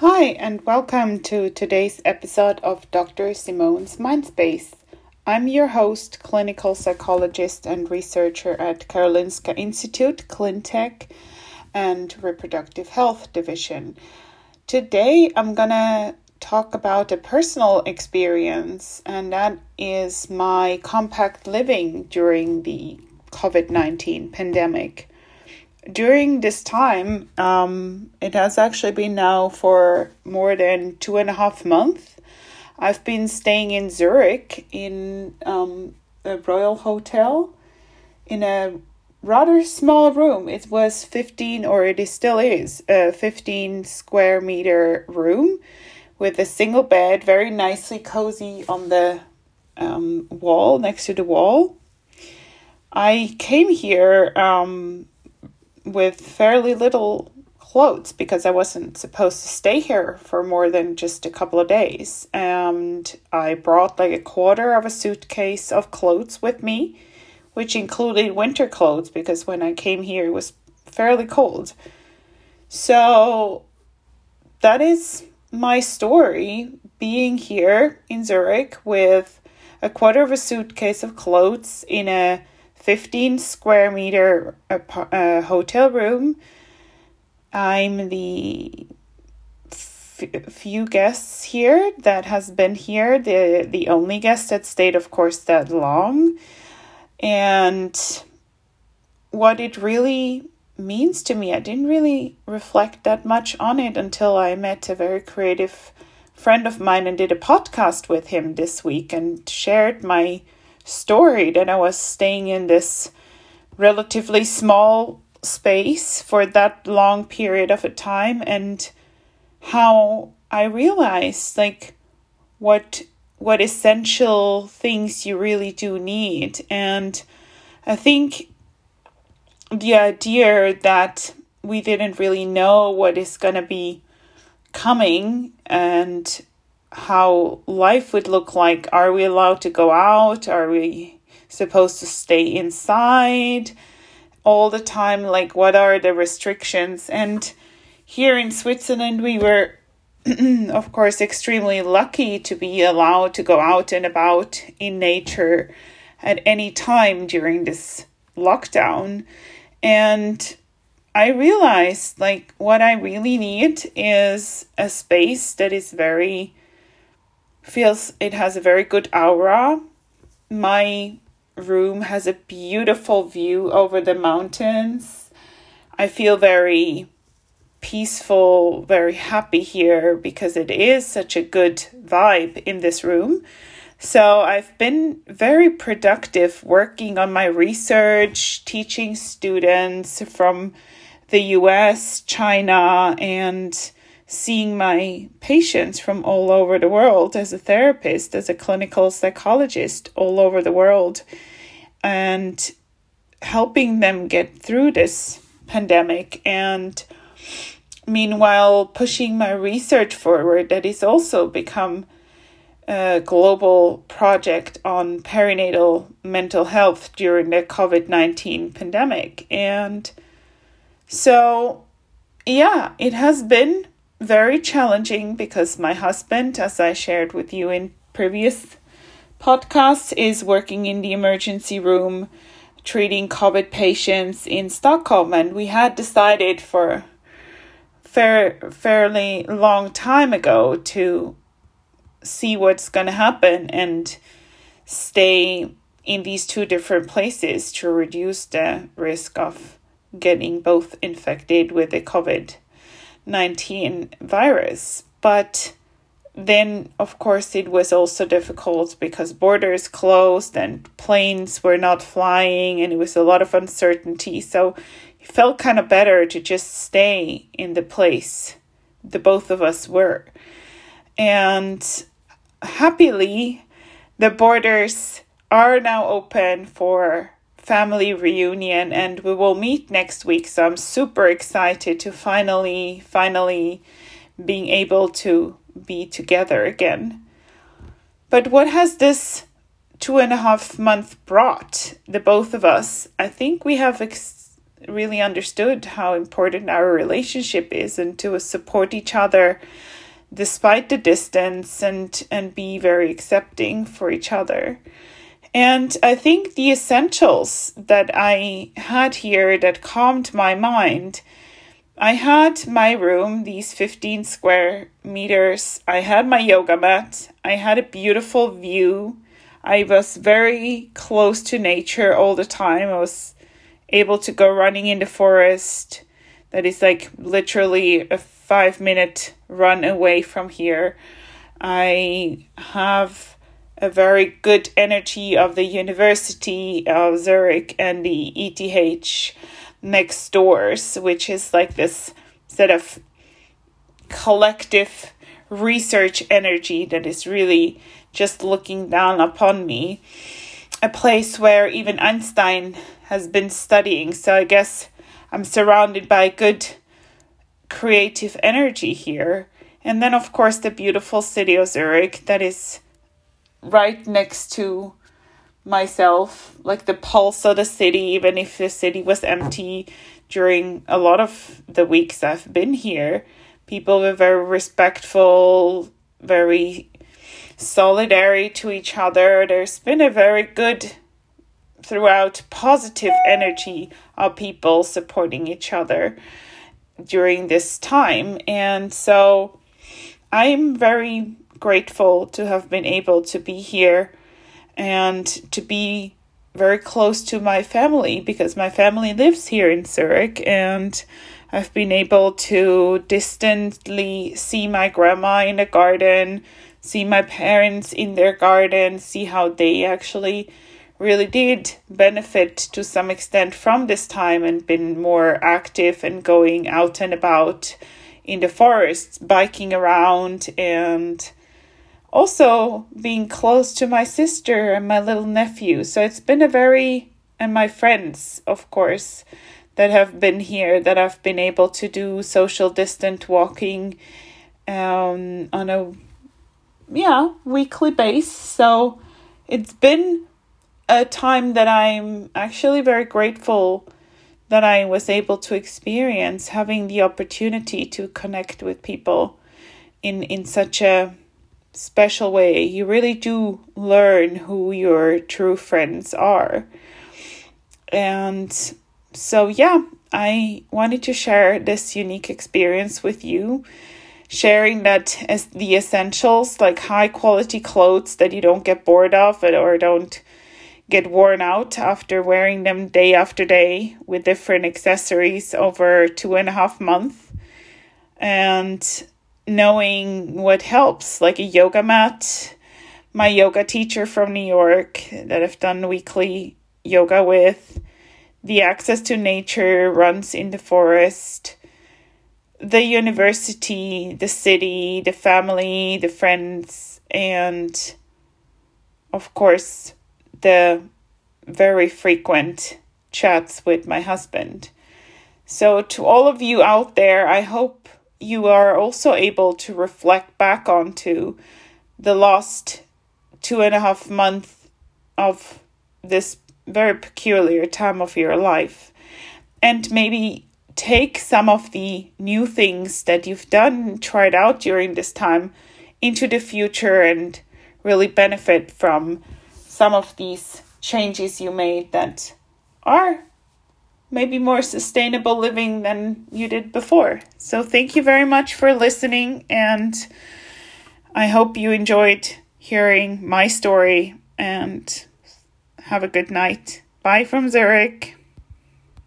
Hi, and welcome to today's episode of Dr. Simone's Mindspace. I'm your host, clinical psychologist and researcher at Karolinska Institute, CLINTEC, and Reproductive Health Division. Today, I'm gonna talk about a personal experience, and that is my compact living during the COVID 19 pandemic during this time, um, it has actually been now for more than two and a half months. I've been staying in Zurich in um, a Royal Hotel in a rather small room. It was 15, or it is, still is, a 15 square meter room with a single bed, very nicely cozy on the um, wall, next to the wall. I came here um, with fairly little clothes because I wasn't supposed to stay here for more than just a couple of days. And I brought like a quarter of a suitcase of clothes with me, which included winter clothes because when I came here it was fairly cold. So that is my story being here in Zurich with a quarter of a suitcase of clothes in a 15 square meter uh, hotel room. I'm the few guests here that has been here. The the only guest that stayed, of course, that long, and what it really means to me, I didn't really reflect that much on it until I met a very creative friend of mine and did a podcast with him this week and shared my story that I was staying in this relatively small space for that long period of a time and how I realized like what what essential things you really do need. And I think the idea that we didn't really know what is going to be coming and how life would look like. Are we allowed to go out? Are we supposed to stay inside all the time? Like, what are the restrictions? And here in Switzerland, we were, of course, extremely lucky to be allowed to go out and about in nature at any time during this lockdown. And I realized like what I really need is a space that is very feels it has a very good aura. My room has a beautiful view over the mountains. I feel very peaceful, very happy here because it is such a good vibe in this room. So I've been very productive working on my research, teaching students from the US, China, and seeing my patients from all over the world. As a therapist, as a clinical psychologist all over the world, and helping them get through this pandemic and meanwhile pushing my research forward that is also become a global project on perinatal mental health during the COVID-19 pandemic. And so yeah it has been very challenging because my husband, as I shared with you in previous podcasts, is working in the emergency room treating COVID patients in Stockholm, and we had decided for fair fairly long time ago to see what's going to happen and stay in these two different places to reduce the risk of getting both infected with the COVID 19 virus. But then, of course, it was also difficult because borders closed and planes were not flying, and it was a lot of uncertainty. So it felt kind of better to just stay in the place the both of us were. And happily, the borders are now open for family reunion and we will meet next week. So I'm super excited to finally, finally being able to be together again. But what has this two and a half month brought the both of us? I think we have ex- really understood how important our relationship is and to support each other despite the distance and and be very accepting for each other. And I think the essentials that I had here that calmed my mind. I had my room, these 15 square meters. I had my yoga mat. I had a beautiful view. I was very close to nature all the time. I was able to go running in the forest that is like literally a five minute run away from here. I have a very good energy of the University of Zurich and the ETH next doors, which is like this sort of collective research energy that is really just looking down upon me. A place where even Einstein has been studying. So I guess I'm surrounded by good creative energy here. And then, of course, the beautiful city of Zurich that is right next to myself, like the pulse of the city, even if the city was empty during a lot of the weeks I've been here. People were very respectful, very solidary to each other. There's been a very good throughout positive energy of people supporting each other during this time. And so I'm very grateful to have been able to be here and to be very close to my family because my family lives here in Zurich and I've been able to distantly see my grandma in the garden, see my parents in their garden, see how they actually really did benefit to some extent from this time and been more active and going out and about in the forests, biking around, and also being close to my sister and my little nephew. So it's been a very, and my friends, of course, that have been here that I've been able to do social distant walking um, on a yeah weekly base. So it's been a time that I'm actually very grateful that I was able to experience having the opportunity to connect with people in in such a special way. You really do learn who your true friends are. And so yeah, I wanted to share this unique experience with you sharing that as the essentials like high quality clothes that you don't get bored of or don't get worn out after wearing them day after day with different accessories over two and a half months. And knowing what helps, like a yoga mat, my yoga teacher from New York that I've done weekly yoga with, the access to nature, runs in the forest, the university, the city, the family, the friends, and of course, the very frequent chats with my husband. So, to all of you out there, I hope you are also able to reflect back onto the last two and a half months of this very peculiar time of your life. And maybe take some of the new things that you've done tried out during this time into the future and really benefit from some of these changes you made that are maybe more sustainable living than you did before. So, thank you very much for listening, and I hope you enjoyed hearing my story and have a good night. Bye from Zurich.